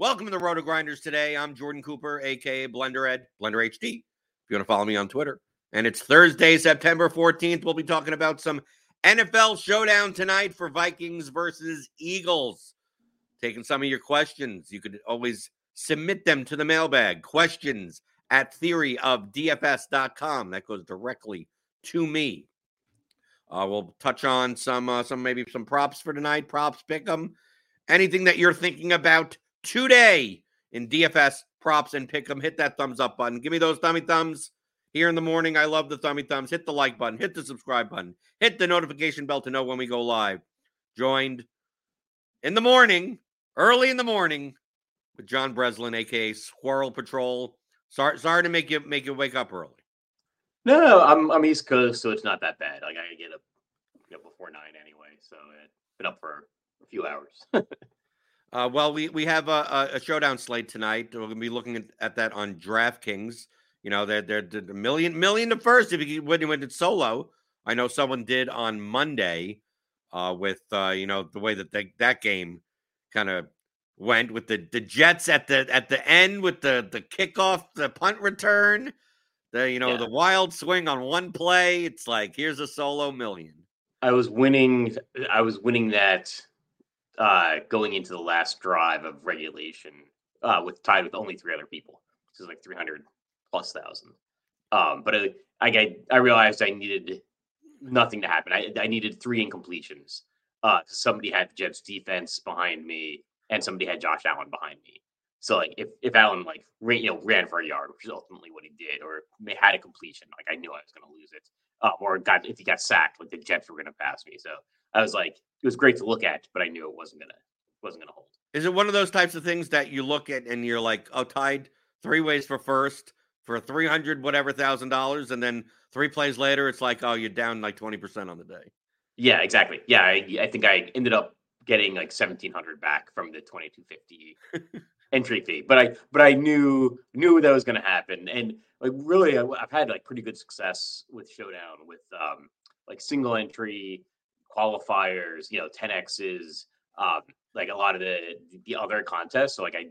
Welcome to the RotoGrinders today. I'm Jordan Cooper, aka Blender Ed, Blender HD. If you want to follow me on Twitter, and it's Thursday, September 14th. We'll be talking about some NFL showdown tonight for Vikings versus Eagles. Taking some of your questions. You could always submit them to the mailbag. Questions at theoryofdfs.com. That goes directly to me. Uh, we'll touch on some, uh, some maybe some props for tonight. Props, pick'em. Anything that you're thinking about today in DFS props and pick'em. Hit that thumbs up button. Give me those thummy thumbs here in the morning. I love the thummy thumbs. Hit the like button. Hit the subscribe button. Hit the notification bell to know when we go live. Joined in the morning, early in the morning, with John Breslin, aka SquirrelPatrol. Sorry, sorry to make you make you wake up early. No, no, I'm I'm East Coast, so it's not that bad. Like I get up, get up before nine anyway, so it's been up for a few hours. Uh, well, we we have a, a showdown slate tonight. We're gonna be looking at, at that on DraftKings. You know, they're they're, they're a million million to first if you when you went it solo. I know someone did on Monday uh, with uh, you know the way that they, that game kind of went with the the Jets at the at the end with the the kickoff, the punt return, the you know Yeah. the wild swing on one play. It's like here's a solo million. I was winning. I was winning that uh, going into the last drive of regulation uh, with tied with only three other people. This is like three hundred plus thousand. Um, but I, I I realized I needed nothing to happen. I, I needed three incompletions. Uh, somebody had Jets defense behind me, and somebody had Josh Allen behind me. So like if if Allen like ran, you know ran for a yard, which is ultimately what he did, or had a completion, like I knew I was going to lose it. Um, or got if he got sacked, like the Jets were going to pass me. So I was like, it was great to look at, but I knew it wasn't gonna wasn't gonna hold. Is it one of those types of things that you look at and you're like, oh, tied three ways for first for three hundred whatever thousand dollars, and then three plays later, it's like, oh, you're down like twenty percent on the day. Yeah, exactly. Yeah, I, I think I ended up getting like seventeen hundred back from the twenty two fifty entry fee. But I but I knew knew that was going to happen, and like really, I, have had like pretty good success with Showdown with um like single entry qualifiers, you know, 10x's, um, like a lot of the the other contests. So like I,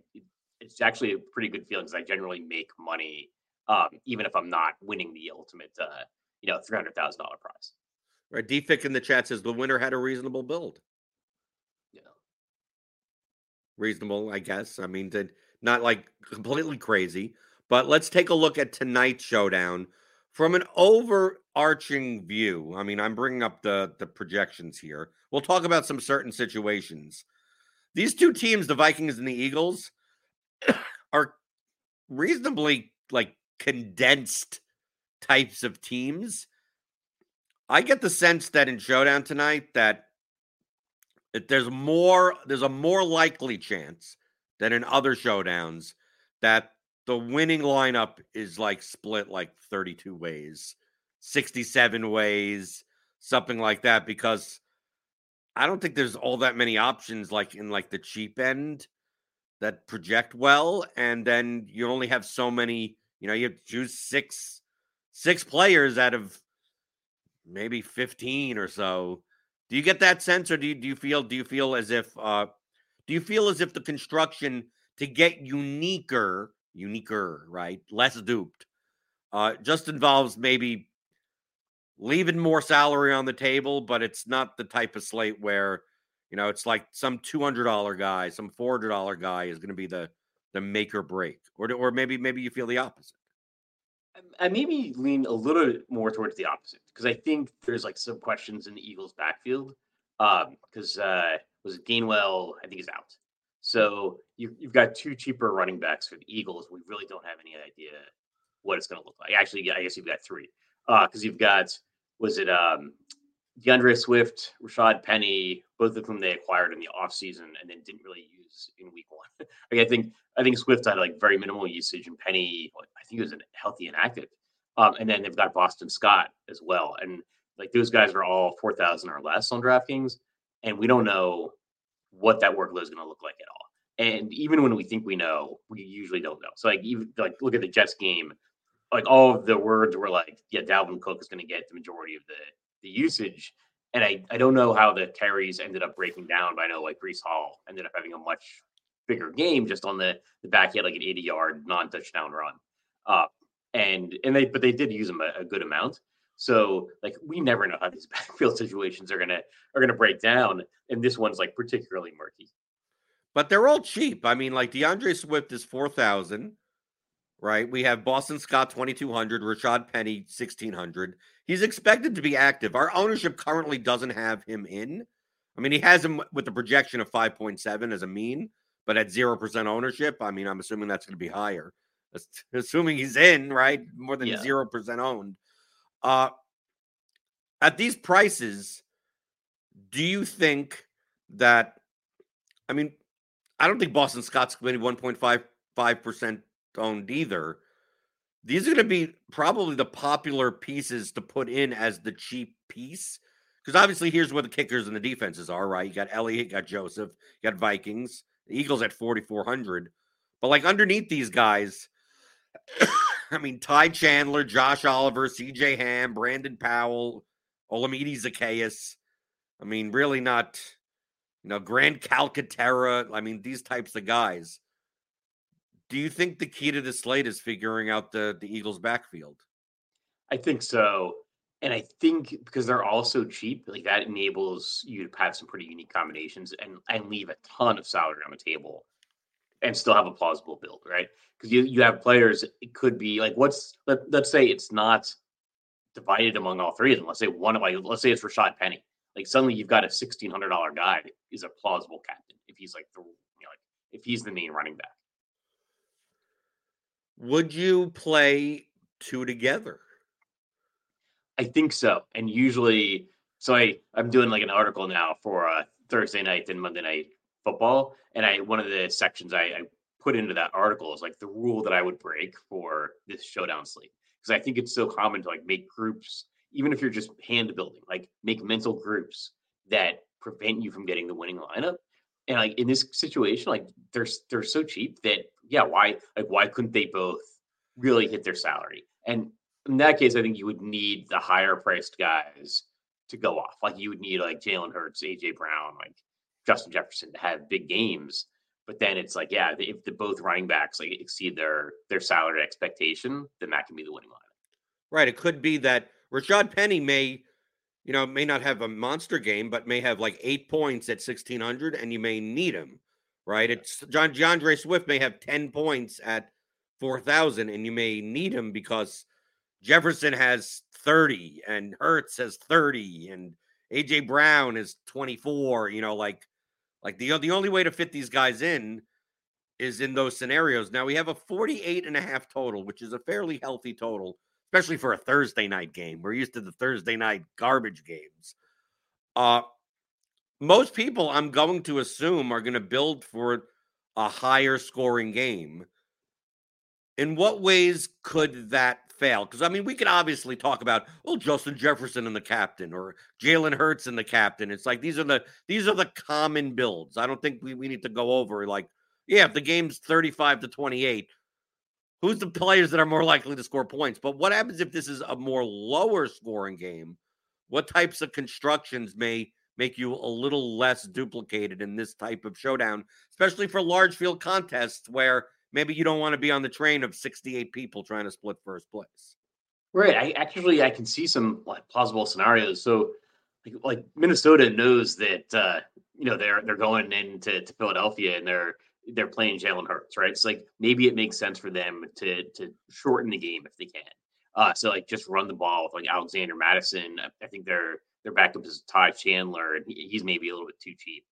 it's actually a pretty good feeling because I generally make money, um, even if I'm not winning the ultimate, uh, you know, three hundred thousand dollar prize. Right, DFIC in the chat says the winner had a reasonable build. Yeah, reasonable, I guess. I mean, did not like completely crazy, but let's take a look at tonight's showdown from an overarching view. I mean, I'm bringing up the the projections here. We'll talk about some certain situations. These two teams, the Vikings and the Eagles, are reasonably like condensed types of teams. I get the sense that in showdown tonight that there's more there's a more likely chance than in other showdowns that the winning lineup is like split like 32 ways, 67 ways, something like that because I don't think there's all that many options like in like the cheap end that project well and then you only have so many, you know, you choose six six players out of maybe 15 or so. Do you get that sense or do you, do you feel do you feel as if uh do you feel as if the construction to get uniquer uniquer, right? Less duped. Uh just involves maybe leaving more salary on the table, but it's not the type of slate where you know it's like some two hundred dollar guy, some four hundred dollar guy is going to be the the make or break, or or maybe maybe you feel the opposite. I maybe lean a little bit more towards the opposite because I think there's like some questions in the Eagles' backfield. Um, because uh, was Gainwell, I think, is out. So you, you've got two cheaper running backs for the Eagles. We really don't have any idea what it's going to look like. Actually, I guess you've got three because uh, you've got was it um, D'Andre Swift, Rashad Penny, both of whom they acquired in the offseason and then didn't really use in week one. like I think I think Swift had like very minimal usage and Penny, I think he was a healthy and active. Um, and then they've got Boston Scott as well. And like those guys are all 4,000 or less on DraftKings. And we don't know what that workload is going to look like at all. And even when we think we know, we usually don't know. So like even like look at the Jets game, like all of the words were like, yeah, Dalvin Cook is going to get the majority of the the usage. And I, I don't know how the carries ended up breaking down, but I know like Breece Hall ended up having a much bigger game just on the the back. He had like an 80 yard non touchdown run. Uh, and and they but they did use him a, a, good amount. So like we never know how these backfield situations are gonna are gonna break down, and this one's like particularly murky. But they're all cheap. I mean, like D'Andre Swift is four thousand, right? We have Boston Scott twenty two hundred, Rashad Penny sixteen hundred. He's expected to be active. Our ownership currently doesn't have him in. I mean, he has him with a projection of five point seven as a mean, but at zero percent ownership, I mean, I'm assuming that's going to be higher assuming he's in, right? More than zero yeah. percent owned. Uh, at these prices, do you think that? I mean, I don't think Boston Scott's going to be one point five five percent owned either. These are going to be probably the popular pieces to put in as the cheap piece. Because obviously, here's where the kickers and the defenses are, right? You got Elliott, you got Joseph, you got Vikings, the Eagles at 4,400. But like underneath these guys, I mean, Ty Chandler, Josh Oliver, CJ Ham, Brandon Powell, Olamide Zaccheaus. I mean, really not, you know, Grant Calcaterra. I mean, these types of guys. Do you think the key to the slate is figuring out the the Eagles' backfield? I think so. And I think because they're all so cheap, like that enables you to have some pretty unique combinations and, and leave a ton of salary on the table and still have a plausible build, right? Because you you have players. It could be like what's let, let's say it's not divided among all three of them. Let's say one of like let's say it's Rashad Penny. Like suddenly you've got a sixteen hundred dollar guy is a plausible captain if he's like the you know like if he's the main running back. Would you play two together? I think so. And usually, so I I'm doing like an article now for uh, Thursday night and Monday night football. And I one of the sections I, I put into that article is like the rule that I would break for this showdown slate. Because I think it's so common to like make groups, even if you're just hand building, like make mental groups that prevent you from getting the winning lineup. And like in this situation, like they're they're so cheap that yeah, why like why couldn't they both really hit their salary? And in that case, I think you would need the higher priced guys to go off. Like you would need like Jalen Hurts, AJ Brown, like Justin Jefferson to have big games. But then it's like, yeah, if the both running backs like exceed their their salary expectation, then that can be the winning line. Right. It could be that Rashad Penny may, you know, may not have a monster game, but may have like eight points at sixteen hundred, and you may need him. Right. It's John D'Andre Swift may have ten points at four thousand, and you may need him because Jefferson has thirty, and Hurts has thirty, and AJ Brown is twenty four. You know, like like the the only way to fit these guys in is in those scenarios. Now we have a 48 and a half total, which is a fairly healthy total, especially for a Thursday night game. We're used to the Thursday night garbage games. Uh most people I'm going to assume are going to build for a higher scoring game. In what ways could that fail? Because I mean, we could obviously talk about well, Justin Jefferson and the captain, or Jalen Hurts and the captain. It's like these are the these are the common builds. I don't think we, we need to go over like, yeah, if the game's 35 to 28, who's the players that are more likely to score points? But what happens if this is a more lower scoring game? What types of constructions may make you a little less duplicated in this type of showdown, especially for large field contests where maybe you don't want to be on the train of 68 people trying to split first place. Right. I actually I can see some like plausible scenarios. So like, like Minnesota knows that uh, you know they're they're going into to Philadelphia and they're they're playing Jalen Hurts, right? So like maybe it makes sense for them to to shorten the game if they can. Uh, so like just run the ball with like Alexander Mattison. I think their their backup is Ty Chandler, and he's maybe a little bit too cheap.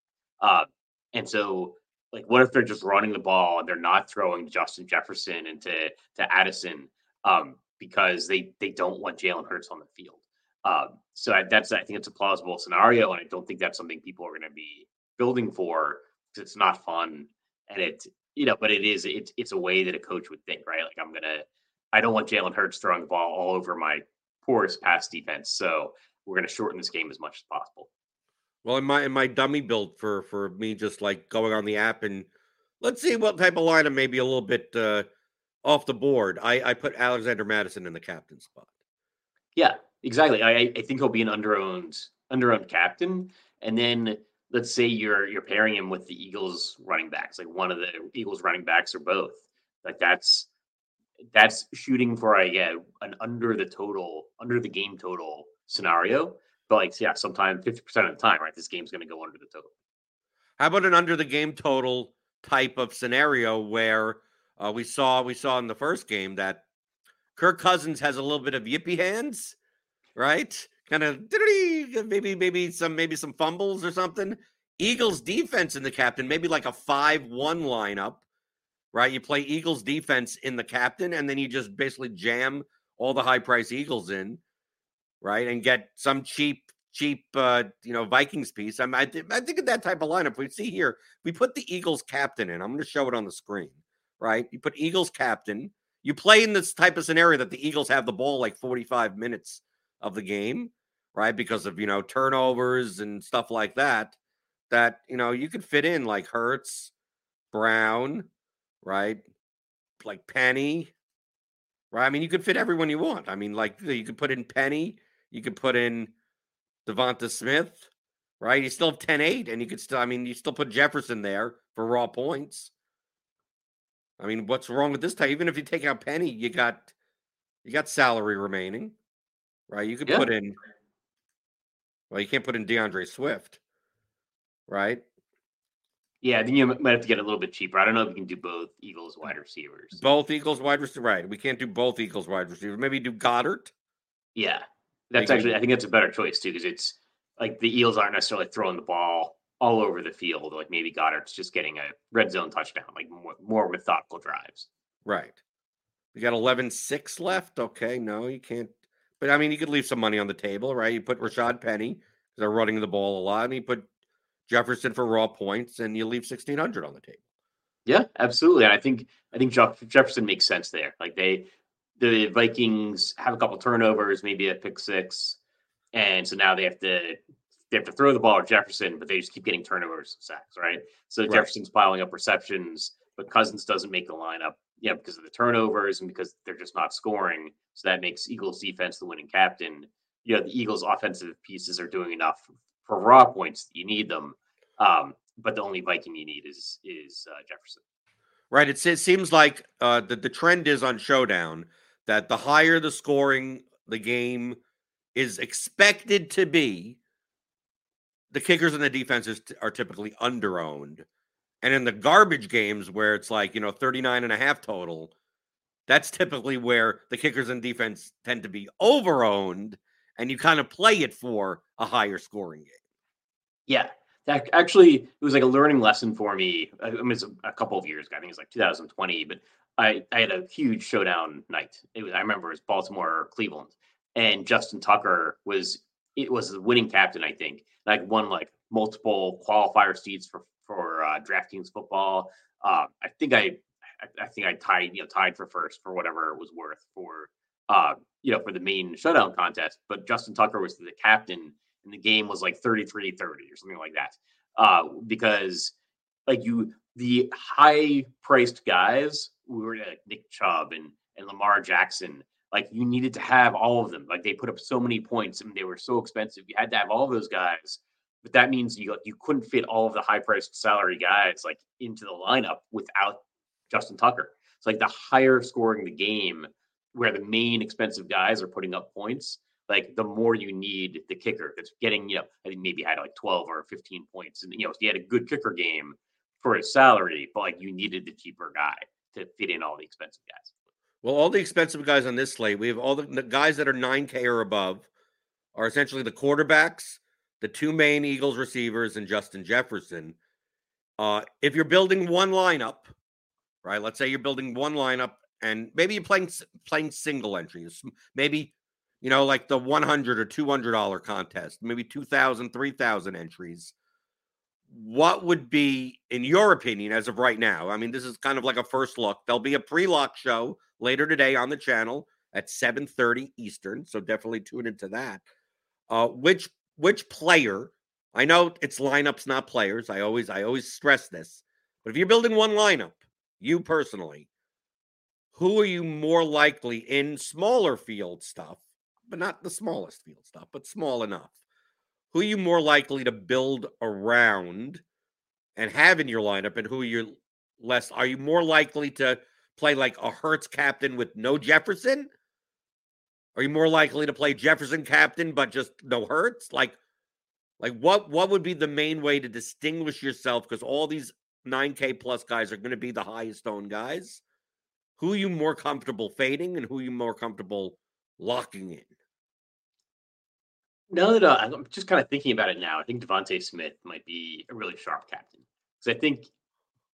Uh, and so like what if they're just running the ball and they're not throwing Justin Jefferson into to Addison um, because they they don't want Jalen Hurts on the field. Um, so I, that's I think it's a plausible scenario, and I don't think that's something people are going to be building for because it's not fun and it you know, but it is it's it's a way that a coach would think, right? Like I'm gonna I don't want Jalen Hurts throwing the ball all over my porous pass defense, so we're gonna shorten this game as much as possible. Well, in my in my dummy build for for me, just like going on the app and let's see what type of lineup maybe a little bit uh, off the board. I I put Alexander Mattison in the captain spot. Yeah, exactly. I I think he'll be an underowned underowned captain, and then let's say you're you're pairing him with the Eagles running backs, like one of the Eagles running backs or both. Like that's that's shooting for a yeah an under the total under the game total scenario like, yeah, sometime 50% of the time, right? This game's going to go under the total. How about an under the game total type of scenario where uh, we saw we saw in the first game that Kirk Cousins has a little bit of yippy hands, right? Kind of maybe maybe some maybe some fumbles or something. Eagles defense in the captain, maybe like a five-one lineup, right? You play Eagles defense in the captain, and then you just basically jam all the high price Eagles in right? And get some cheap, cheap, uh, you know, Vikings piece. I'm, I, th- I think of that type of lineup. We see here, we put the Eagles captain in. I'm going to show it on the screen, right? You put Eagles captain. You play in this type of scenario that the Eagles have the ball like 45 minutes of the game, right? Because of, you know, turnovers and stuff like that. That, you know, you could fit in like Hurts, Brown, right? Like Penny, right? I mean, you could fit everyone you want. I mean, like you could put in Penny, you could put in DeVonta Smith, right? You still have 10 8, and you could still, I mean, you still put Jefferson there for raw points. I mean, what's wrong with this time? Even if you take out Penny, you got you got salary remaining, right? You could yeah. put in well, you can't put in D'Andre Swift, right? Yeah, then you might have to get a little bit cheaper. I don't know if you can do both Eagles wide receivers. Both Eagles wide receiver, right? We can't do both Eagles wide receivers. Maybe do Goedert. Yeah, that's actually I think that's a better choice too because it's like the Eels aren't necessarily throwing the ball all over the field. Like maybe Goedert's just getting a red zone touchdown, like more, more methodical drives. Right. We got 11-6 left. Okay, no, you can't. But I mean, you could leave some money on the table, right? You put Rashad Penny because they're running the ball a lot, and you put Jefferson for raw points, and you leave 1600 on the table. Yeah, absolutely. And I think I think Jefferson makes sense there. Like they the Vikings have a couple turnovers, maybe a pick six, and so now they have to they have to throw the ball at Jefferson, but they just keep getting turnovers and sacks, right? So Right. Jefferson's piling up receptions, but Cousins doesn't make the lineup, yeah, because of the turnovers and because they're just not scoring. So that makes Eagles defense the winning captain. You know, the Eagles offensive pieces are doing enough for raw points that you need them. Um, but the only Viking you need is is uh, Jefferson. Right. It, it seems like uh, the, the trend is on Showdown that the higher the scoring the game is expected to be, the kickers and the defenses are typically underowned. And in the garbage games where it's like, you know, 39 and a half total, that's typically where the kickers and defense tend to be overowned and you kind of play it for a higher scoring game. Yeah, that actually it was like a learning lesson for me. Uh, I mean, it's a, a couple of years ago. I think it's like 2020, but I I had a huge showdown night. It was I remember it was Baltimore or Cleveland, and Justin Tucker was it was the winning captain. I think like won like multiple qualifier seats for for uh, DraftKings football. Uh, I think I I- I think I tied you know tied for first for whatever it was worth for uh you know for the main showdown contest. But Justin Tucker was the captain and the game was like 33 30 or something like that uh because like you the high priced guys we were like nick chubb and and lamar jackson like you needed to have all of them. Like they put up so many points and they were so expensive. You had to have all of those guys. But that means you you couldn't fit all of the high priced salary guys like into the lineup without justin tucker. It's like the higher scoring the game where the main expensive guys are putting up points like the more you need the kicker that's getting, you know, I think maybe had like 12 or 15 points. And, you know, he had a good kicker game for his salary, but like you needed the cheaper guy to fit in all the expensive guys. Well, all the expensive guys on this slate, we have all the, the guys that are 9K or above are essentially the quarterbacks, the two main Eagles receivers, and Justin Jefferson. Uh, if you're building one lineup, right? Let's say you're building one lineup, and maybe you're playing playing single entries, maybe you know like the 100 or 200 dollar contest, maybe 2,000, 3,000 entries. What would be, in your opinion, as of right now? I mean, this is kind of like a first look. There'll be a pre-lock show later today on the channel at 7:30 Eastern, so definitely tune into that. Uh, which which player? I know it's lineups, not players. I always I always stress this. But if you're building one lineup, you personally, who are you more likely in smaller field stuff, but not the smallest field stuff, but small enough? Who are you more likely to build around and have in your lineup, and who you're less? Are you more likely to play like a Hurts captain with no Jefferson? Are you more likely to play Jefferson captain but just no Hurts? Like, like what what would be the main way to distinguish yourself? Because all these 9K plus guys are going to be the highest owned guys. Who are you more comfortable fading and who are you more comfortable locking in? Now that uh, I'm just kind of thinking about it now, I think DeVonta Smith might be a really sharp captain because I think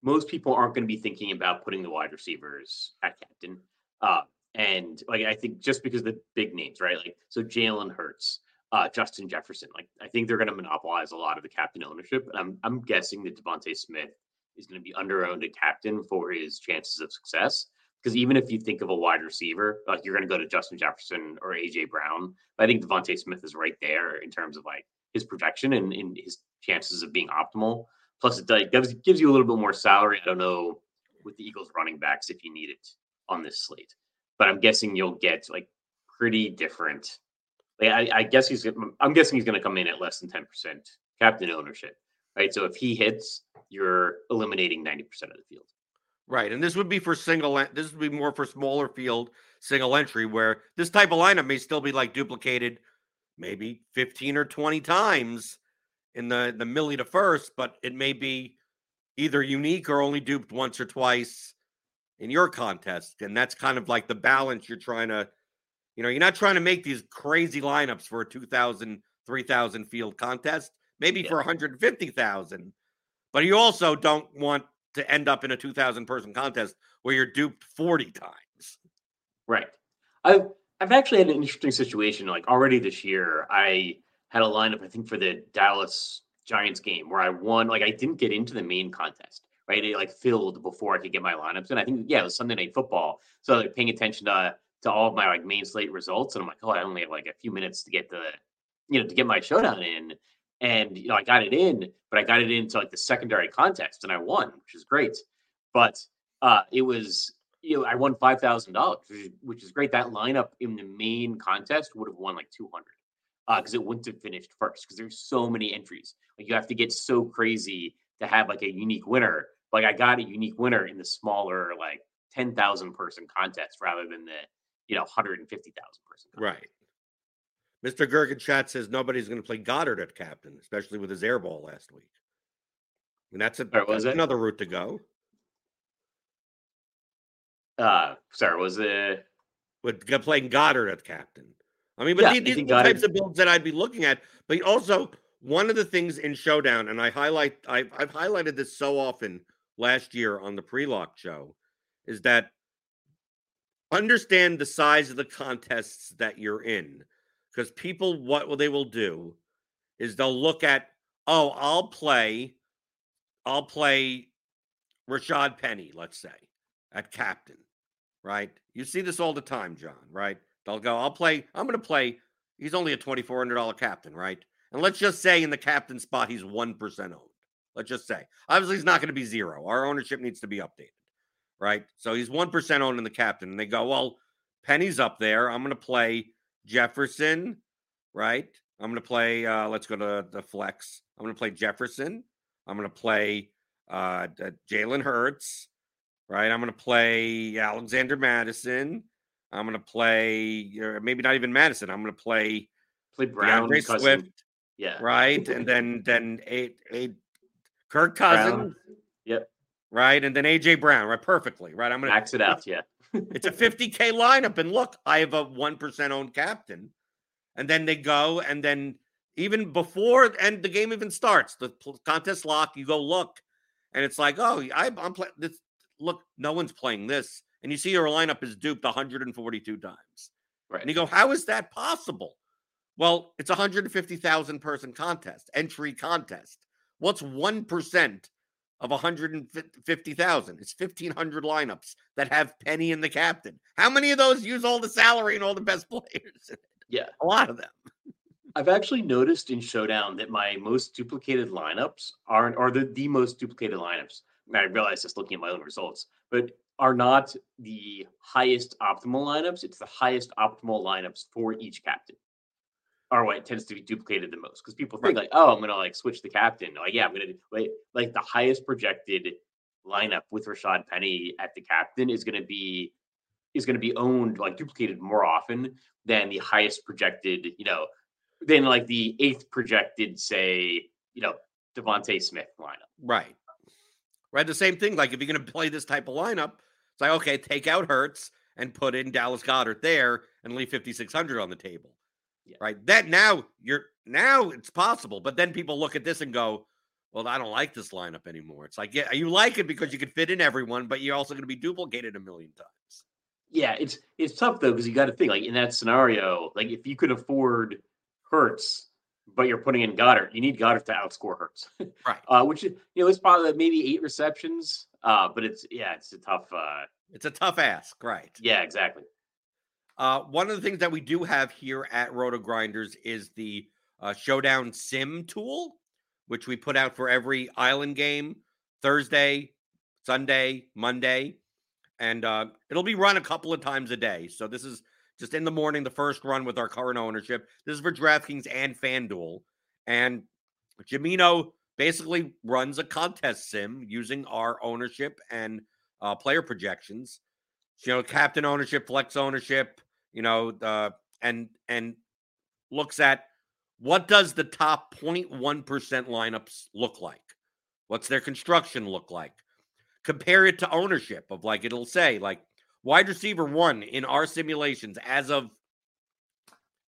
most people aren't going to be thinking about putting the wide receivers at captain. Uh, and like I think just because the big names, right? Like so Jalen Hurts, uh, Justin Jefferson, like I think they're going to monopolize a lot of the captain ownership. And I'm I'm guessing that DeVonta Smith is going to be underowned at captain for his chances of success. Because even if you think of a wide receiver, like you're going to go to Justin Jefferson or AJ Brown, I think DeVonta Smith is right there in terms of like his projection and, and his chances of being optimal. Plus, it gives gives you a little bit more salary. I don't know with the Eagles running backs if you need it on this slate, but I'm guessing you'll get like pretty different. Like I, I guess he's. I'm guessing he's going to come in at less than ten percent captain ownership, right? So if he hits, you're eliminating ninety percent of the field. Right. And this would be for single, this would be more for smaller field single entry where this type of lineup may still be like duplicated maybe 15 or 20 times in the, the milli to first, but it may be either unique or only duped once or twice in your contest. And that's kind of like the balance you're trying to, you know, you're not trying to make these crazy lineups for a 2,000, 3,000 field contest, maybe Yeah. for 150,000. But you also don't want to end up in a 2,000 person contest where you're duped 40 times. Right. I've I've actually had an interesting situation. Like already this year, I had a lineup, I think, for the Dallas Giants game where I won. Like I didn't get into the main contest, right? It like filled before I could get my lineups. And I think, yeah, it was Sunday night football. So like paying attention to to all of my like main slate results. And I'm like, oh, I only have like a few minutes to get the, you know, to get my showdown in. And you know I got it in, but I got it into like the secondary contest, and I won, which is great. But uh, it was you know I won five thousand dollars, which is great. That lineup in the main contest would have won like two hundred because uh, it wouldn't have finished first because there's so many entries. Like you have to get so crazy to have like a unique winner. Like I got a unique winner in the smaller like ten thousand person contest rather than the you know hundred and fifty thousand person. Contest. Right. Mr. Gergen chat says nobody's going to play Goedert at captain, especially with his airball last week. And that's, a, that's another route to go. Uh, sorry, was it with playing Goedert at captain? I mean, but yeah, these, these the types of builds that I'd be looking at. But also, one of the things in Showdown, and I highlight, I've, I've highlighted this so often last year on the pre-lock show, is that understand the size of the contests that you're in because people what they will do is they'll look at oh i'll play i'll play rashad penny let's say at captain right? You see this all the time john right? They'll go i'll play i'm going to play he's only a $2400 captain right? And let's just say in the captain spot he's 1% owned. Let's just say. Obviously he's not going to be zero. Our ownership needs to be updated right? So he's 1% owned in the captain and they go well penny's up there. I'm going to play Jefferson, right? I'm going to play. Uh, let's go to the flex. I'm going to play Jefferson. I'm going to play uh, Jalen Hurts, right? I'm going to play Alexander Mattison. I'm going to play uh, maybe not even Mattison. I'm going to play play Brown, D'Andre Swift, yeah, right, and then then a a Kirk Cousins, Brown. yep, right, and then AJ Brown, right, perfectly, right. I'm going to max it out, yeah it's a 50K lineup. And look, I have a 1% owned captain. And then they go, and then even before and the game even starts, the contest lock, you go look, and it's like, oh, I, am playing this. Look, no one's playing this. And you see your lineup is duped 142 times. Right. And you go, how is that possible? Well, it's a 150,000 person contest, entry contest. What's 1% of 150,000. It's 1,500 lineups that have Penny in the captain. How many of those use all the salary and all the best players? Yeah, a lot of them. I've actually noticed in Showdown that my most duplicated lineups aren't, are the, the most duplicated lineups. I realize this looking at my own results, but are not the highest optimal lineups. It's the highest optimal lineups for each captain or what tends to be duplicated the most because people think right. like, oh, I'm gonna like switch the captain. Like, yeah, I'm gonna like like the highest projected lineup with Rashad Penny at the captain is gonna be is gonna be owned like duplicated more often than the highest projected, you know, than like the eighth projected, say, you know, DeVonta Smith lineup. Right. Right. The same thing. Like if you're gonna play this type of lineup, it's like okay, take out Hurts and put in Dallas Goedert there and leave 5600 on the table yeah. Right. That now you're now it's possible, but then people look at this and go, well, I don't like this lineup anymore. It's like, yeah, you like it because you can fit in everyone, but you're also going to be duplicated a million times. Yeah, it's it's tough though because you got to think like in that scenario, like if you could afford Hurts, but you're putting in Goedert, you need Goedert to outscore Hurts, right? Uh, which you know it's probably maybe eight receptions, uh, but it's yeah, it's a tough. Uh, it's a tough ask, right? Yeah, exactly. Uh, one of the things that we do have here at RotoGrinders is the uh, Showdown Sim tool, which we put out for every island game Thursday, Sunday, Monday. And uh, it'll be run a couple of times a day. So this is just in the morning, the first run with our current ownership. This is for DraftKings and FanDuel. And Jamino basically runs a contest sim using our ownership and uh, player projections you know, captain ownership, flex ownership, you know, uh, and and looks at what does the top 0.1% lineups look like? What's their construction look like? Compare it to ownership of like it'll say like wide receiver one in our simulations as of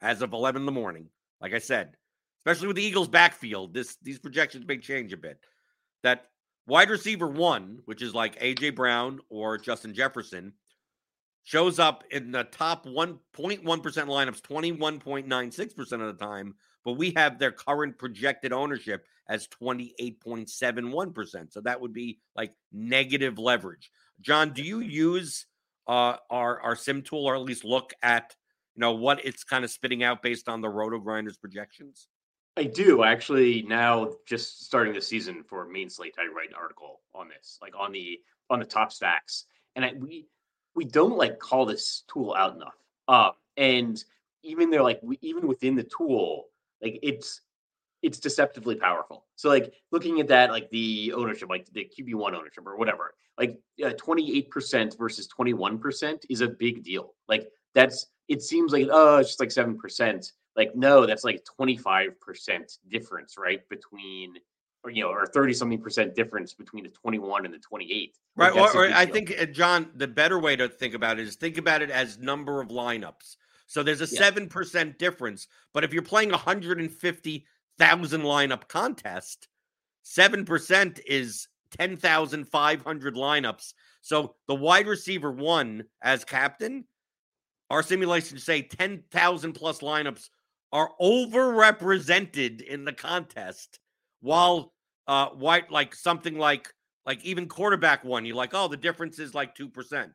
as of 11 in the morning. Like I said, especially with the Eagles backfield, this these projections may change a bit. That wide receiver one, which is like AJ Brown or Justin Jefferson, shows up in the top 1.1% lineups 21.96% of the time, but we have their current projected ownership as 28.71%. So that would be like negative leverage. John, do you use uh, our our sim tool or at least look at you know what it's kind of spitting out based on the RotoGrinders projections? I do actually now just starting the season for main slate. I write an article on this, like on the on the top stacks, and I, we we don't like call this tool out enough. Uh, and even they're like even within the tool, like it's it's deceptively powerful. So like looking at that, like the ownership, like the QB one ownership or whatever, like twenty eight percent versus twenty one percent is a big deal. Like that's it seems like oh it's just like seven percent. Like no, that's like twenty five percent difference, right? Between or you know, or thirty something percent difference between the twenty one and the twenty eight. Right. Or, or I think uh, John, the better way to think about it is think about it as number of lineups. So there's a seven yeah. percent difference. But if you're playing a 150 thousand lineup contest, seven percent is ten thousand five hundred lineups. So the wide receiver one as captain, our simulations say ten thousand plus lineups are overrepresented in the contest, while uh white like something like like even quarterback one, you're like, oh, the difference is like two percent.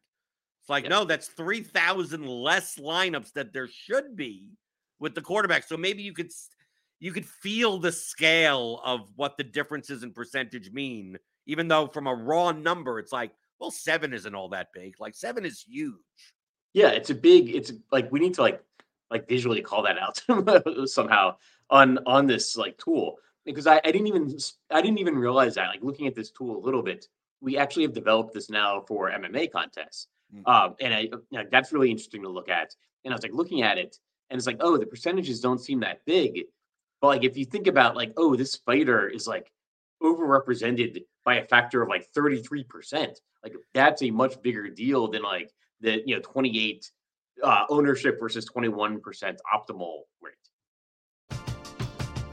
It's like, no, that's three thousand less lineups that there should be with the quarterback. So maybe you could you could feel the scale of what the differences in percentage mean, even though from a raw number, it's like, well, seven isn't all that big. Like seven is huge. Yeah, it's a big. It's like we need to like like visually call that out somehow on on this like tool because I, I didn't even I didn't even realize that like looking at this tool a little bit we actually have developed this now for MMA contests mm-hmm. um, and I you know, that's really interesting to look at and I was like looking at it and it's like oh the percentages don't seem that big but like if you think about like, oh, this fighter is like overrepresented by a factor of like 33%, like that's a much bigger deal than like the you know 28 uh, ownership versus 21% optimal rate.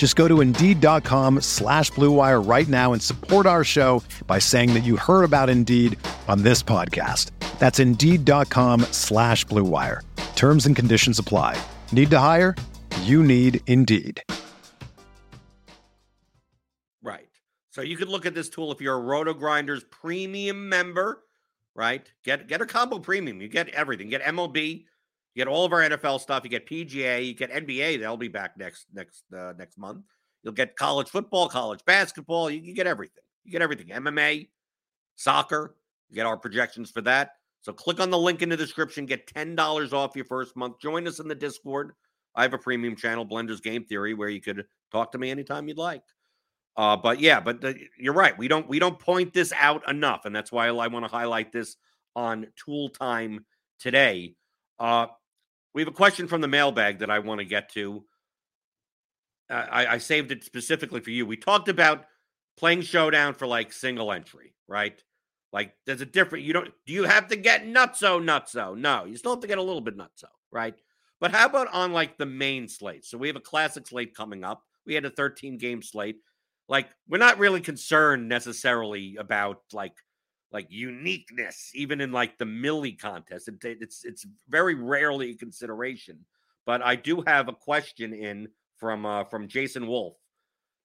Just go to Indeed.com slash BlueWire right now and support our show by saying that you heard about Indeed on this podcast. That's Indeed.com slash BlueWire. Terms and conditions apply. Need to hire? You need Indeed. Right. So you could look at this tool if you're a RotoGrinders premium member, right? Get get a combo premium. You get everything. Get MLB, you get all of our NFL stuff. You get PGA, you get NBA. They'll be back next next uh, next month. You'll get college football, college basketball. You, you get everything. You get everything. MMA, soccer. You get our projections for that. So click on the link in the description. Get ten dollars off your first month. Join us in the Discord. I have a premium channel, Blenders Game Theory, where you could talk to me anytime you'd like. Uh, but yeah, but the, you're right. We don't we don't point this out enough, and that's why I want to highlight this on Tool Time today. Uh, we have a question from the mailbag that I want to get to. Uh, I, I saved it specifically for you. We talked about playing showdown for like single entry, right? Like there's a different. You don't. Do you have to get nutso nutso? No, you still have to get a little bit nutso, right? But how about on like the main slate? So we have a classic slate coming up. We had a 13 game slate like we're not really concerned necessarily about like like uniqueness even in like the millie contest it, it's it's very rarely a consideration but i do have a question in from uh from jason wolf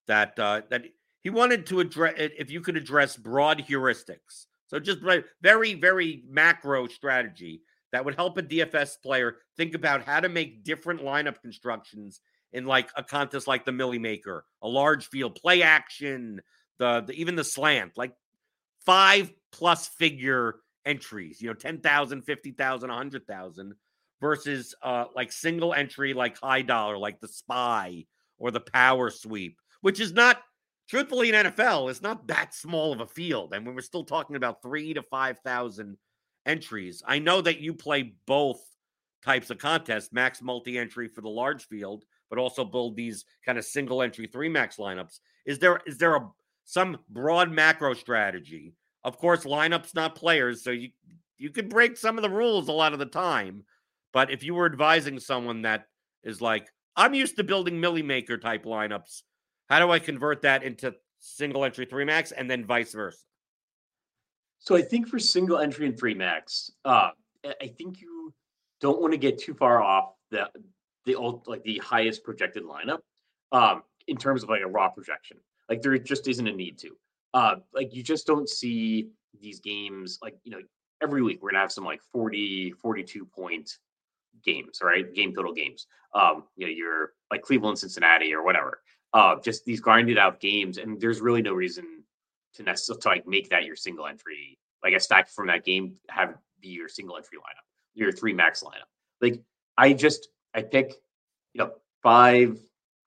that uh that he wanted to address if you could address broad heuristics. So just very very macro strategy that would help a dfs player think about how to make different lineup constructions in like a contest like the Milly Maker, a large field play action, the, the even the slant, like five plus figure entries, you know, 10,000, 50,000, 100,000 versus uh like single entry like high dollar like the spy or the power sweep, which is not truthfully in NFL, it's not that small of a field. And when we're still talking about 3 to 5,000 entries. I know that you play both types of contests, max multi-entry for the large field, but also build these kind of single entry three max lineups. Is there is there a some broad macro strategy? Of course, lineups not players, so you you could break some of the rules a lot of the time. But if you were advising someone that is like, I'm used to building Milly Maker type lineups, how do I convert that into single entry three max and then vice versa? So I think for single entry and three max, uh, I think you don't want to get too far off the the old like the highest projected lineup um, in terms of like a raw projection. Like there just isn't a need to. Uh, like you just don't see these games like you know every week we're gonna have some like 40 42 point games right? Game total games. Um you know you're like cleveland cincinnati or whatever. Uh just these grinded out games and there's really no reason to necessarily to like make that your single entry like a stack from that game have be your single entry lineup your three max lineup. Like i just i pick you know five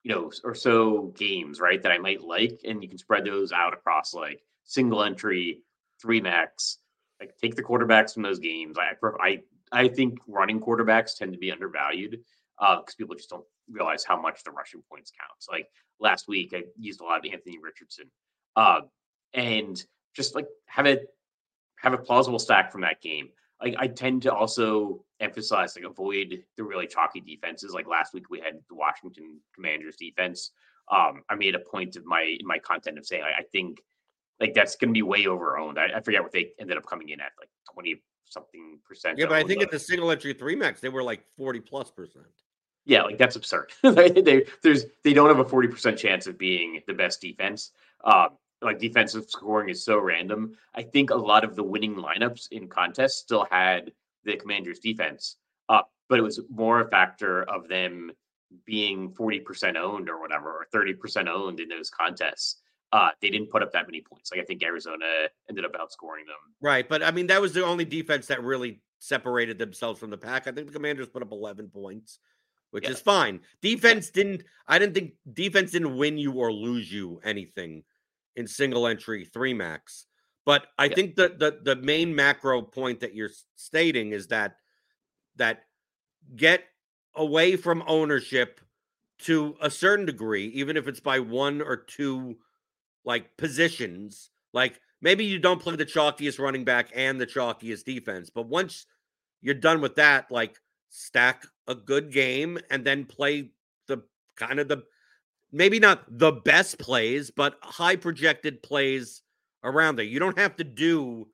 you know or so games right that i might like and you can spread those out across like single entry three max like take the quarterbacks from those games. I I I think running quarterbacks tend to be undervalued because uh, people just don't realize how much the rushing points count. So like last week, I used a lot of Anthony Richardson, uh, and just like have it have a plausible stack from that game. Like I tend to also emphasize like avoid the really chalky defenses. Like last week, we had the Washington Commanders defense. Um, I made a point of my in my content of saying I, I think like that's going to be way over owned. I, I, forget what they ended up coming in at, like twenty something percent. Yeah, but I think at the single entry three max they were like forty plus percent. Yeah, like that's absurd. they there's they don't have a forty percent chance of being the best defense. Uh, like defensive scoring is so random. I think a lot of the winning lineups in contests still had the Commanders defense up, but it was more a factor of them being 40% owned or whatever, or 30% owned in those contests uh, they didn't put up that many points. Like I think Arizona ended up outscoring them. Right, but I mean that was the only defense that really separated themselves from the pack. I think the Commanders put up 11 points, which yeah. is fine. Defense yeah. didn't. I didn't think defense didn't win you or lose you anything in single entry three max. But I yeah. think the, the the main macro point that you're stating is that that get away from ownership to a certain degree, even if it's by one or two like positions. Like maybe you don't play the chalkiest running back and the chalkiest defense, but once you're done with that, like stack a good game and then play the kind of the maybe not the best plays, but high projected plays around there. You don't have to do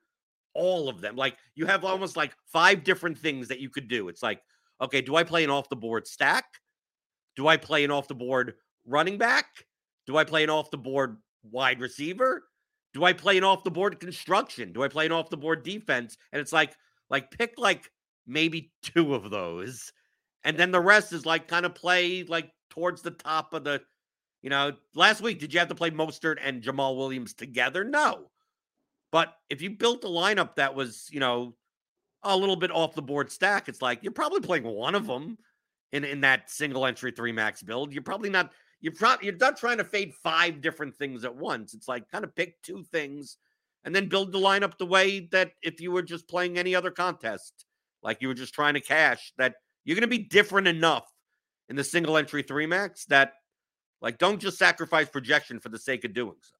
all of them. Like you have almost like five different things that you could do. It's like, okay, do I play an off the board stack? Do I play an off the board running back? Do I play an off the board wide receiver? Do I play an off the board construction? Do I play an off the board defense? And it's like, like pick like maybe two of those, and then the rest is like kind of play like towards the top of the. You know, last week did you have to play Mostert and Jamaal Williams together? No, but if you built a lineup that was, you know, a little bit off the board stack, it's like you're probably playing one of them in in that single entry three max build. You're probably not you're probably you're not trying to fade five different things at once. It's like kind of pick two things and then build the lineup the way that if you were just playing any other contest, like you were just trying to cash, that you're going to be different enough in the single entry three max that like don't just sacrifice projection for the sake of doing so.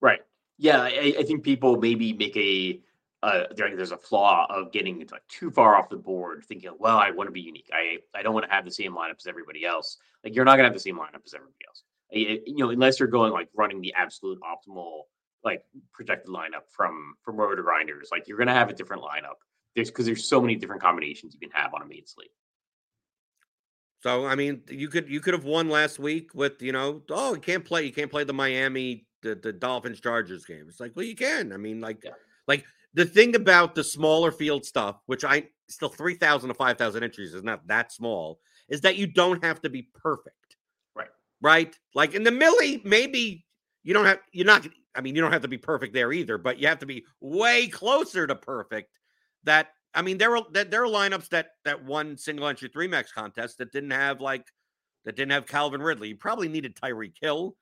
Right. Yeah, I, I think people maybe make a uh, there's a flaw of getting like too far off the board, thinking, well, I want to be unique. I I don't want to have the same lineup as everybody else. Like you're not gonna have the same lineup as everybody else. you know, unless you're going like running the absolute optimal like projected lineup from from rotogrinders. Like you're gonna have a different lineup. There's because there's so many different combinations you can have on a main slate. So I mean, you could you could have won last week with you know, oh, you can't play, you can't play the Miami the, the Dolphins Chargers game. It's like, well, you can. I mean, like, yeah. like the thing about the smaller field stuff, which I still 3,000 to 5,000 entries is not that small, is that you don't have to be perfect. Right. Right. Like in the Milly, maybe you don't have, you're not, I mean, you don't have to be perfect there either, but you have to be way closer to perfect. That, I mean, there are, there are lineups that, that won single entry three max contest that didn't have like, that didn't have Calvin Ridley. You probably needed Tyreek Hill,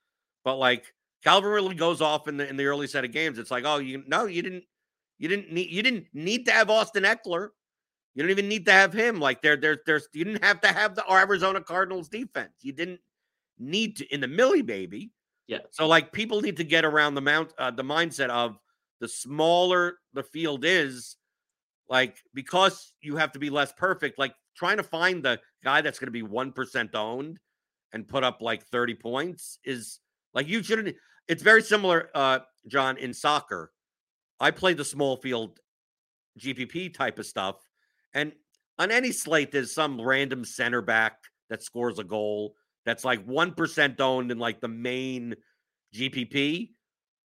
but like Calvin Ridley goes off in the, in the early set of games. It's like, oh, you, no, you didn't, You didn't need you didn't need to have Austin Ekeler. You don't even need to have him. Like there, there, there's you didn't have to have the Arizona Cardinals defense. You didn't need to in the Milly baby. Yeah. So like people need to get around the mount uh, the mindset of the smaller the field is, like because you have to be less perfect. Like trying to find the guy that's going to be one percent owned and put up like thirty points is like you shouldn't. It's very similar, uh, John, in soccer. I play the small field GPP type of stuff, and on any slate, there's some random center back that scores a goal that's like 1% owned in like the main GPP.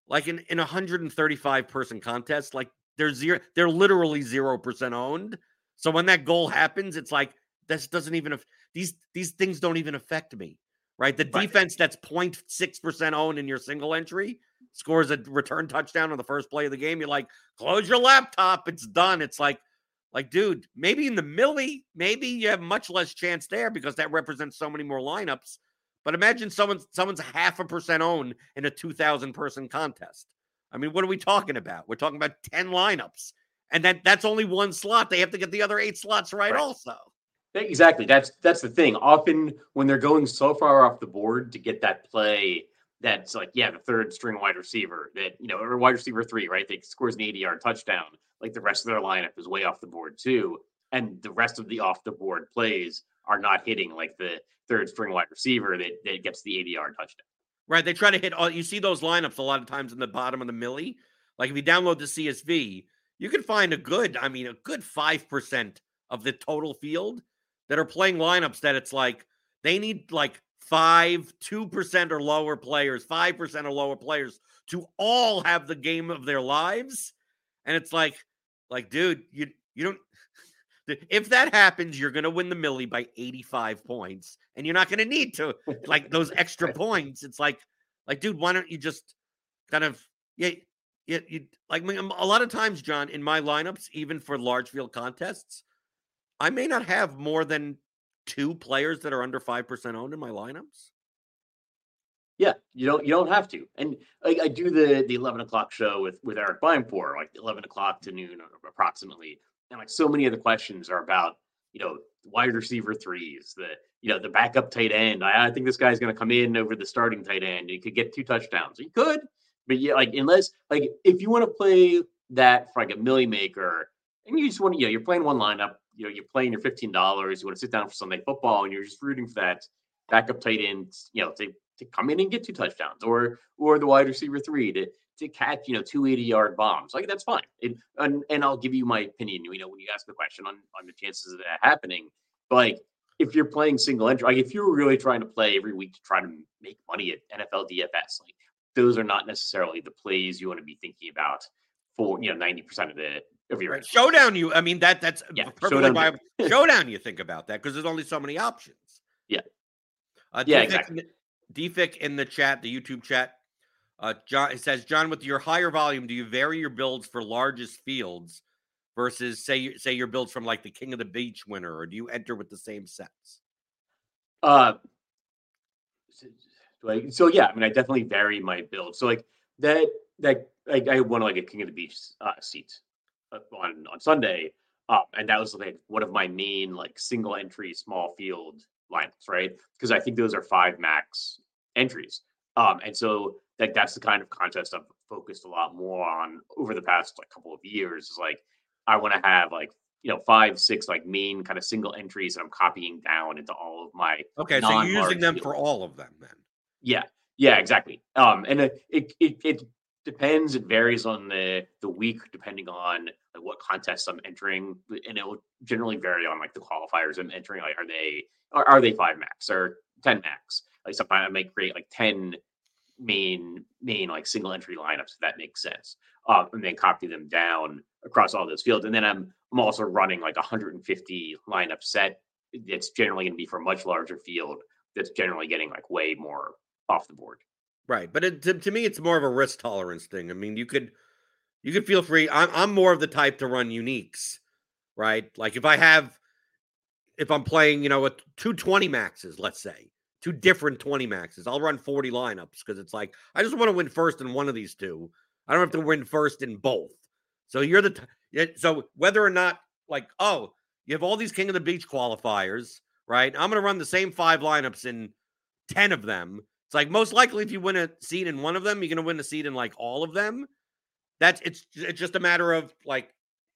Like in, in a 135 person contest, like they're zero, they're literally 0% owned. So when that goal happens, it's like this doesn't even these these things don't even affect me. Right? The Right. defense that's 0.6% owned in your single entry scores a return touchdown on the first play of the game. You're like, close your laptop, it's done. It's like like, dude, maybe in the milly, maybe you have much less chance there because that represents so many more lineups. But imagine someone's someone's half a percent owned in a two thousand person contest. I mean, what are we talking about? We're talking about ten lineups, and that that's only one slot. They have to get the other eight slots right, Right. also. Exactly. That's that's the thing. Often when they're going so far off the board to get that play that's like, yeah, the third string wide receiver that, you know, or wide receiver three, right? That scores an 80 yard touchdown. Like the rest of their lineup is way off the board too. And the rest of the off the board plays are not hitting like the third string wide receiver that, that gets the 80 yard touchdown. Right. They try to hit all you see those lineups a lot of times in the bottom of the milly. Like if you download the CSV, you can find a good, I mean, a good 5% of the total field that are playing lineups that it's like they need like five, 2% or lower players, 5% or lower players to all have the game of their lives. And it's like, like, dude, you you don't if that happens, you're gonna win the milly by 85 points, and you're not gonna need to like those extra points. It's like, like, dude, why don't you just kind of yeah, yeah, you like um, a lot of times, John, in my lineups, even for large field contests, I may not have more than two players that are under five percent owned in my lineups. Yeah, you don't you don't have to. And I, I do the the eleven o'clock show with with Eric Beimfohr, like eleven o'clock to noon approximately. And like so many of the questions are about, you know, wide receiver threes, the you know, the backup tight end. I, I think this guy's gonna come in over the starting tight end. He could get two touchdowns. He could, but yeah, like unless like if you want to play that for like a milly maker and you just want to, you know, you're playing one lineup, you know, you're playing your fifteen dollars, you want to sit down for Sunday football and you're just rooting for that backup tight end, you know, to to come in and get two touchdowns or or the wide receiver three to to catch you know two 80 yard bombs like that's fine it, and and i'll give you my opinion you know when you ask the question on on the chances of that happening but like if you're playing single entry like if you're really trying to play every week to try to make money at nfl dfs like those are not necessarily the plays you want to be thinking about for you know 90% of the of your Right. Showdown, you. I mean that that's Yeah, perfectly showdown. viable. Showdown, you think about that because there's only so many options. Yeah. Uh, Yeah, exactly. Defic in the chat, the YouTube chat. Uh, John it says, John, with your higher volume, do you vary your builds for largest fields versus say say your builds from like the King of the Beach winner, or do you enter with the same sets? Uh, so- like so, yeah. I mean, I definitely vary my build. So like that that like I won like a King of the Beach uh, seat uh, on on Sunday, um, and that was like one of my main like single entry small field lineups, right? Because I think those are five max entries. Um, and so like that's the kind of contest I've focused a lot more on over the past like couple of years. Is like I want to have like you know five six like main kind of single entries that I'm copying down into all of my Okay, so you're using them field. for all of them then. yeah, yeah, exactly. Um, and it it it, depends. It varies on the the week, depending on like, what contests I'm entering, and it will generally vary on like the qualifiers I'm entering. Like, are they are, are they five max or ten max? Like sometimes I may create like ten main main like single entry lineups if that makes sense, um, and then copy them down across all those fields. And then I'm I'm also running like 150 lineup set. that's generally going to be for a much larger field. That's generally getting like way more off the board. Right, but it, to, to me, it's more of a risk tolerance thing. I mean, you could you could feel free. I'm I'm more of the type to run uniques, right? Like if I have if I'm playing, you know, with two 20 maxes, let's say two different 20 maxes, I'll run 40 lineups because it's like I just want to win first in one of these two. I don't have to win first in both. So you're the t- so whether or not like oh you have all these King of the Beach qualifiers, right? I'm going to run the same five lineups in ten of them. It's like most likely if you win a seed in one of them, you're going to win a seed in like all of them. That's it's it's just a matter of like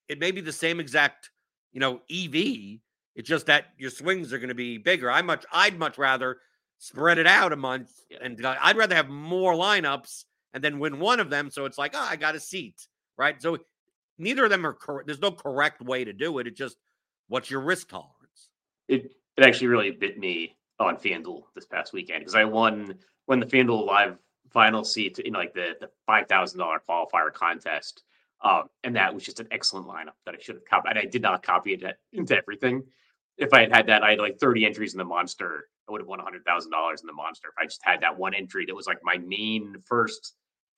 it may be the same exact you know EV. It's just that your swings are going to be bigger. I much I'd much rather spread it out a month Yeah. and I'd rather have more lineups and then win one of them. So it's like, oh, I got a seat, right? So neither of them are correct. There's no correct way to do it. It's just what's your risk tolerance. It it actually really bit me on FanDuel this past weekend because I won when the FanDuel Live final seat in like the the five thousand dollar qualifier contest. Um, and that was just an excellent lineup that I should have copied. And I did not copy it into everything. If I had had that, I had like 30 entries in the monster. I would have won $100,000 in the monster. If I just had that one entry that was like my main first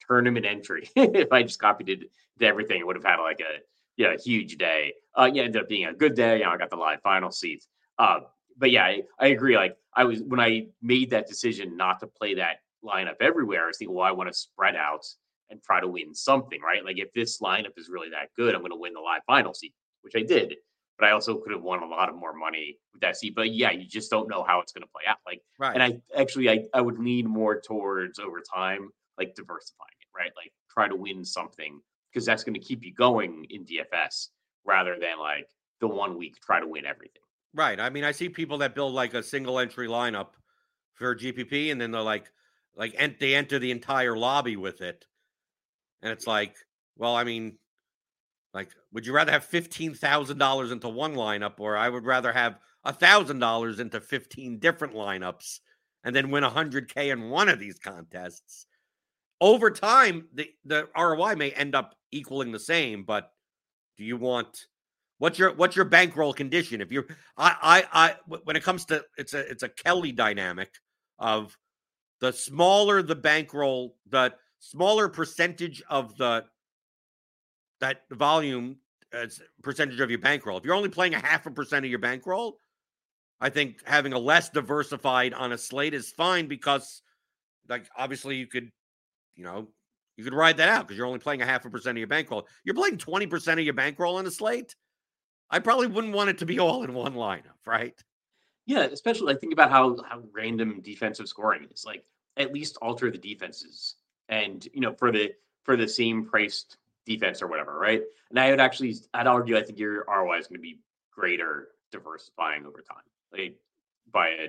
tournament entry. if I just copied it to everything, it would have had like a yeah, a huge day. Uh, yeah, ended up being a good day. You know, I got the live final seats. Uh, but yeah, I, I agree. Like I was when I made that decision not to play that lineup everywhere, I was thinking, well, I want to spread out and try to win something, right? Like if this lineup is really that good, I'm going to win the live final seat, which I did. But I also could have won a lot of more money with that seat. But yeah, you just don't know how it's going to play out. Like, Right. and I actually I, I would lean more towards over time, like diversifying it, right? Like try to win something because that's going to keep you going in DFS rather than like the one week try to win everything. Right. I mean, I see people that build like a single entry lineup for GPP, and then they're like, like, ent- they enter the entire lobby with it, and it's like, well, I mean, like, would you rather have fifteen thousand dollars into one lineup, or I would rather have a thousand dollars into fifteen different lineups, and then win hundred k in one of these contests? Over time, the the ROI may end up equaling the same, but do you want? What's your what's your bankroll condition? If you're I I I when it comes to it's a it's a Kelly dynamic of the smaller the bankroll, the smaller percentage of the that volume as percentage of your bankroll. If you're only playing a half a percent of your bankroll, I think having a less diversified on a slate is fine because like obviously you could, you know, you could ride that out because you're only playing a half a percent of your bankroll. You're playing 20% of your bankroll on a slate. I probably wouldn't want it to be all in one lineup, right? Yeah, especially like think about how how random defensive scoring is. Like at least alter the defenses, and you know for the for the same priced defense or whatever, right? And I would actually, I'd argue, I think your ROI is going to be greater diversifying over time, like by a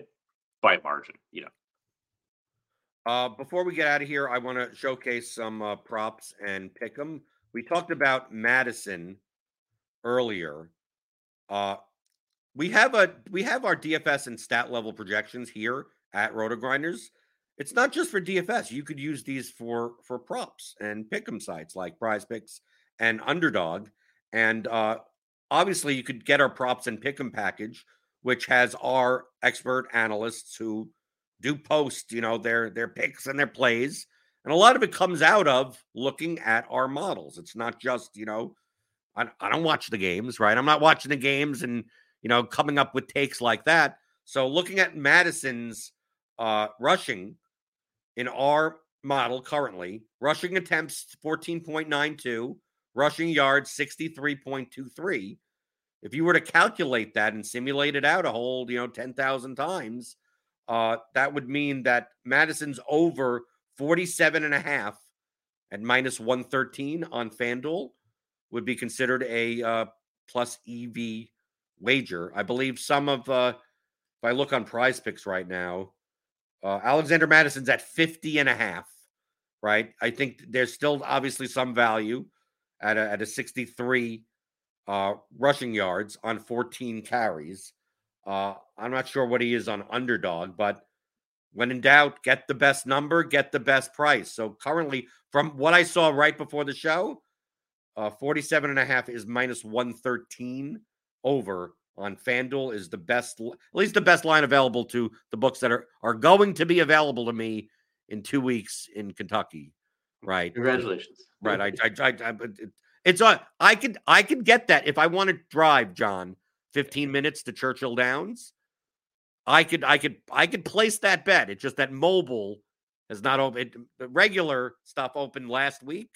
by a margin. You know, Uh, before we get out of here, I want to showcase some uh, props and pick'em. We talked about Mattison earlier. Uh, we have a we have our DFS and stat level projections here at RotoGrinders. It's not just for DFS. You could use these for for props and pick 'em sites like PrizePicks and Underdog. And uh, obviously, you could get our props and pick 'em package, which has our expert analysts who do post, you know, their their picks and their plays. And a lot of it comes out of looking at our models. It's not just, you know, I, I don't watch the games, right? I'm not watching the games and, you know, coming up with takes like that. So looking at Mattison's uh rushing in our model currently, rushing attempts 14.92, rushing yards 63.23. If you were to calculate that and simulate it out a whole, you know, 10,000 times, uh, that would mean that Mattison's over 47 and a half at minus 113 on FanDuel would be considered a uh, plus EV wager. I believe some of, uh, if I look on prizepicks right now, uh, Alexander Mattison's at 50 and a half, right? I think there's still obviously some value at a, at a 63 uh, rushing yards on 14 carries. Uh, I'm not sure what he is on underdog, but when in doubt, get the best number, get the best price. So currently, from what I saw right before the show, uh, 47 and a half is minus 113 over on FanDuel is the best, at least the best line available to the books that are, are going to be available to me in two weeks in Kentucky. Right. congratulations. Right. I, I, I, I but it's on. I could, I could get that if I want to drive, John, 15 minutes to Churchill Downs. I could, I could, I could place that bet. It's just that mobile has not opened. The regular stuff opened last week.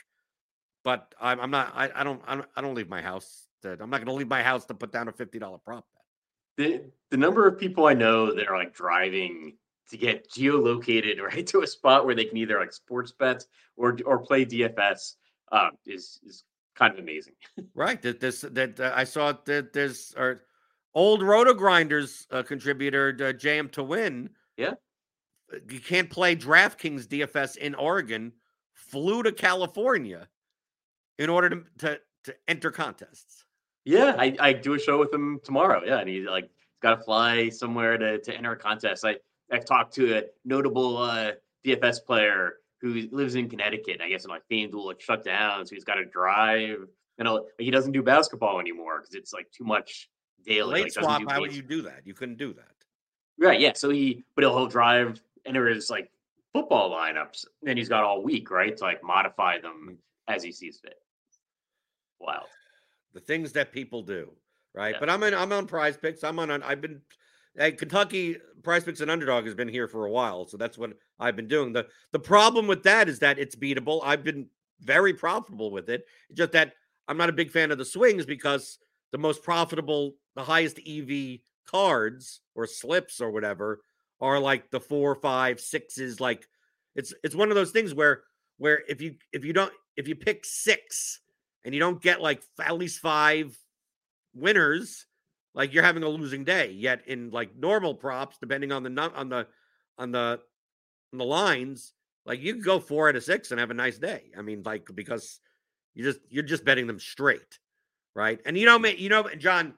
but I'm, I'm not. I. I don't. I don't leave my house. To, I'm not going to leave my house to put down a fifty dollar prop bet. The the number of people I know that are like driving to get geolocated right to a spot where they can either like sports bets or or play DFS uh, is is kind of amazing. right. That this that uh, I saw that there's our old RotoGrinders uh, contributor uh, JMToWin. Yeah. Uh, you can't play DraftKings DFS in Oregon. Flew to California in order to to, to enter contests. Yeah, I, I do a show with him tomorrow. Yeah, and he's like he's got to fly somewhere to to enter a contest. I I've talked to a notable uh, DFS player who lives in Connecticut. I guess and like FanDuel like shut down, so he's got to drive. You know, he doesn't do basketball anymore because it's like too much daily. Late like, swap. How would you do that? You couldn't do that. Right. Yeah. So he, but he'll, he'll drive enter his like football lineups. And he's got all week, right, to like modify them Mm. as he sees fit. Wow. The things that people do, right? Yeah. But I'm in. I'm on PrizePicks. I'm on. I've been. Hey, Kentucky PrizePicks and Underdog has been here for a while, so that's what I've been doing. the The problem with that is that it's beatable. I've been very profitable with it. It's just that I'm not a big fan of the swings because the most profitable, the highest EV cards or slips or whatever are like the four, five, sixes. Like it's it's one of those things where where if you if you don't if you pick six and you don't get like at least five winners, like you're having a losing day. Yet in like normal props, depending on the on the on the on the lines, like you go four out of six and have a nice day. I mean, like because you just you're just betting them straight, right? And you know me, you know John,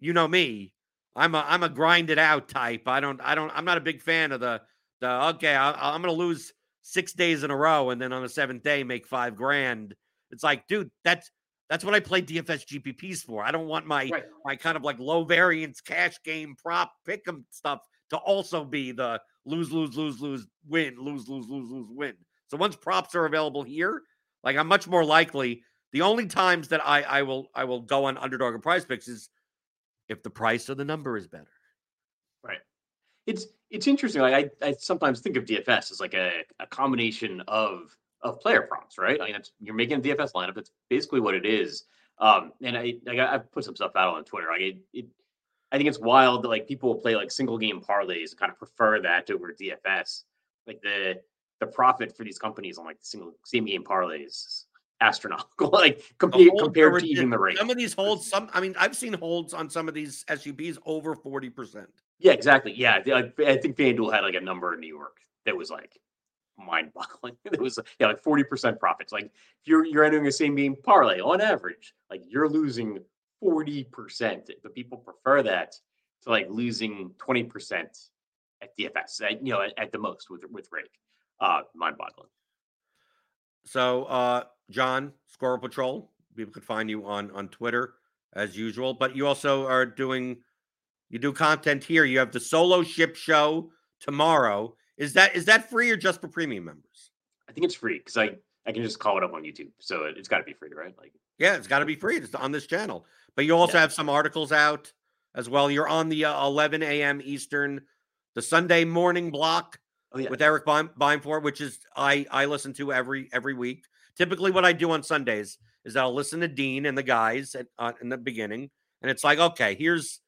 you know me. I'm a I'm a grind it out type. I don't I don't I'm not a big fan of the the okay. I, I'm gonna lose six days in a row and then on the seventh day make five grand. It's like, dude, that's that's what I play DFS GPPs for. I don't want my Right. my kind of like low variance cash game prop pick 'em stuff to also be the lose, lose, lose, lose, win, lose, lose, lose, lose, win. So once props are available here, like I'm much more likely. The only times that I I will I will go on underdog and prizepicks is if the price or the number is better. Right. It's it's interesting. Like I, I sometimes think of DFS as like a, a combination of of player prompts, right? I mean, it's, you're making a DFS lineup. That's basically what it is. Um, and I, I I've put some stuff out on Twitter. Like it, it, I think it's wild that like people will play like single game parlays and kind of prefer that over DFS. Like the the profit for these companies on like single same game parlays is astronomical. like The compared compared to even the rate. Some of these holds, some I mean, I've seen holds on some of these SUPs over 40%. Yeah, exactly. Yeah, I, I think FanDuel had like a number in New York that was like mind-boggling. It was yeah, like forty percent profits. Like if you're you're entering a same game parlay on average, like you're losing forty percent, but people prefer that to like losing twenty percent at DFS. At, you know, at, at the most with with rake. Uh, mind-boggling. So, uh, John, SquirrelPatrol, people could find you on on Twitter as usual, but you also are doing you do content here. You have the solo ship show tomorrow. Is that is that free or just for premium members? I think it's free because I I can just call it up on YouTube, so it, it's got to be free, right? Like Yeah, it's got to be free. It's on this channel. But you also Yeah. have some articles out as well. You're on the uh, 11 a.m. Eastern, the Sunday morning block oh yeah, with Eric Beimfohr, which is I I listen to every every week. Typically, what I do on Sundays is I'll listen to Dean and the guys at, uh, in the beginning, and it's like, okay, here's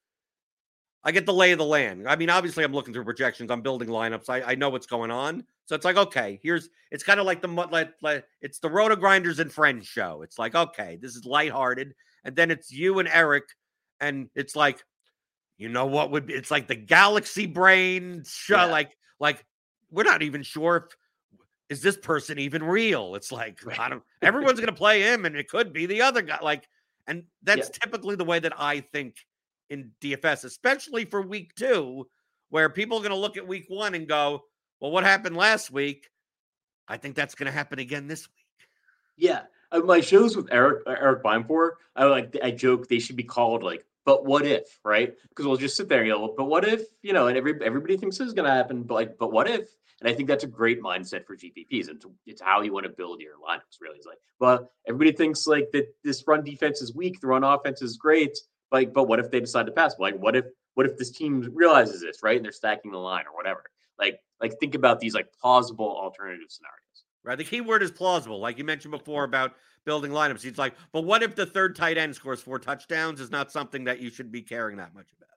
I get the lay of the land. I mean, obviously, I'm looking through projections. I'm building lineups. I, I know what's going on. So it's like, okay, here's. It's kind of like the like, like it's the RotoGrinders and Friends show. It's like, okay, this is lighthearted, and then it's you and Eric, and it's like, you know what would be? It's like the Galaxy Brain show. Yeah. Like like we're not even sure if is this person even real. It's like I don't. Everyone's gonna play him, and it could be the other guy. Like, and that's typically the way that I think in DFS, especially for week two, where people are going to look at week one and go, well, what happened last week? I think that's going to happen again this week. Yeah, uh, my shows with Eric uh, Eric Beimfohr, I like I joke they should be called like, but what if, right? Because we'll just sit there and go, but what if, you know, and every everybody thinks this is going to happen, but like, but what if? And I think that's a great mindset for GPPs, and it's how you want to build your lineups. Really, it's like, well, everybody thinks like that this run defense is weak, the run offense is great, like, but what if they decide to pass? Like, what if what if this team realizes this, right? And they're stacking the line or whatever. Like, like think about these like plausible alternative scenarios. Right. The key word is plausible. Like you mentioned before about building lineups. He's like, but what if the third tight end scores four touchdowns? Is not something that you should be caring that much about.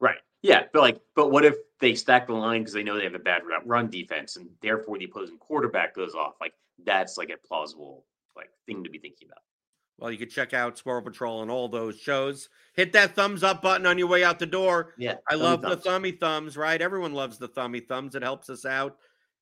Right. Yeah. But like, but what if they stack the line because they know they have a bad run defense and therefore the opposing quarterback goes off? Like that's like a plausible like thing to be thinking about. Well, you can check out SquirrelPatrol and all those shows. Hit that thumbs up button on your way out the door. Yeah. I love thumbs. the thummy thumbs, right? Everyone loves the thummy thumbs. It helps us out.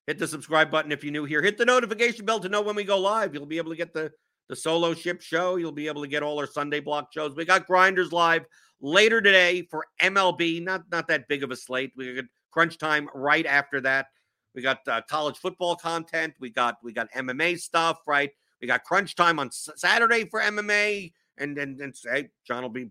Hit the subscribe button if you're new here. Hit the notification bell to know when we go live. You'll be able to get the the solo ship show. You'll be able to get all our Sunday block shows. We got Grinders live later today for MLB. Not not that big of a slate. We got crunch time right after that. We got uh, college football content. We got we got MMA stuff. Right. We got crunch time on Saturday for MMA, and and and hey, John will be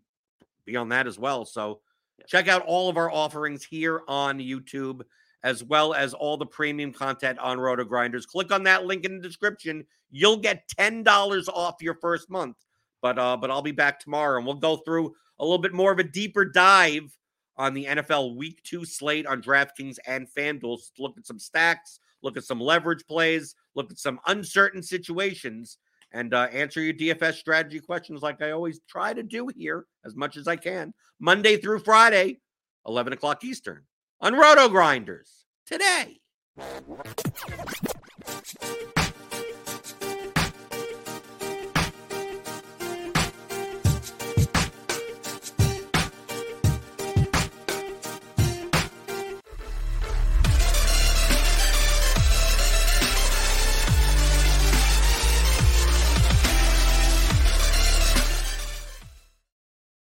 be on that as well. So check out all of our offerings here on YouTube as well as all the premium content on RotoGrinders. Click on that link in the description. You'll get $10 off your first month. But uh, but I'll be back tomorrow and we'll go through a little bit more of a deeper dive on the NFL week two slate on DraftKings and FanDuel. Look at some stacks, look at some leverage plays, look at some uncertain situations, and uh, answer your DFS strategy questions like I always try to do here as much as I can. Monday through Friday, 11 o'clock Eastern on RotoGrinders today.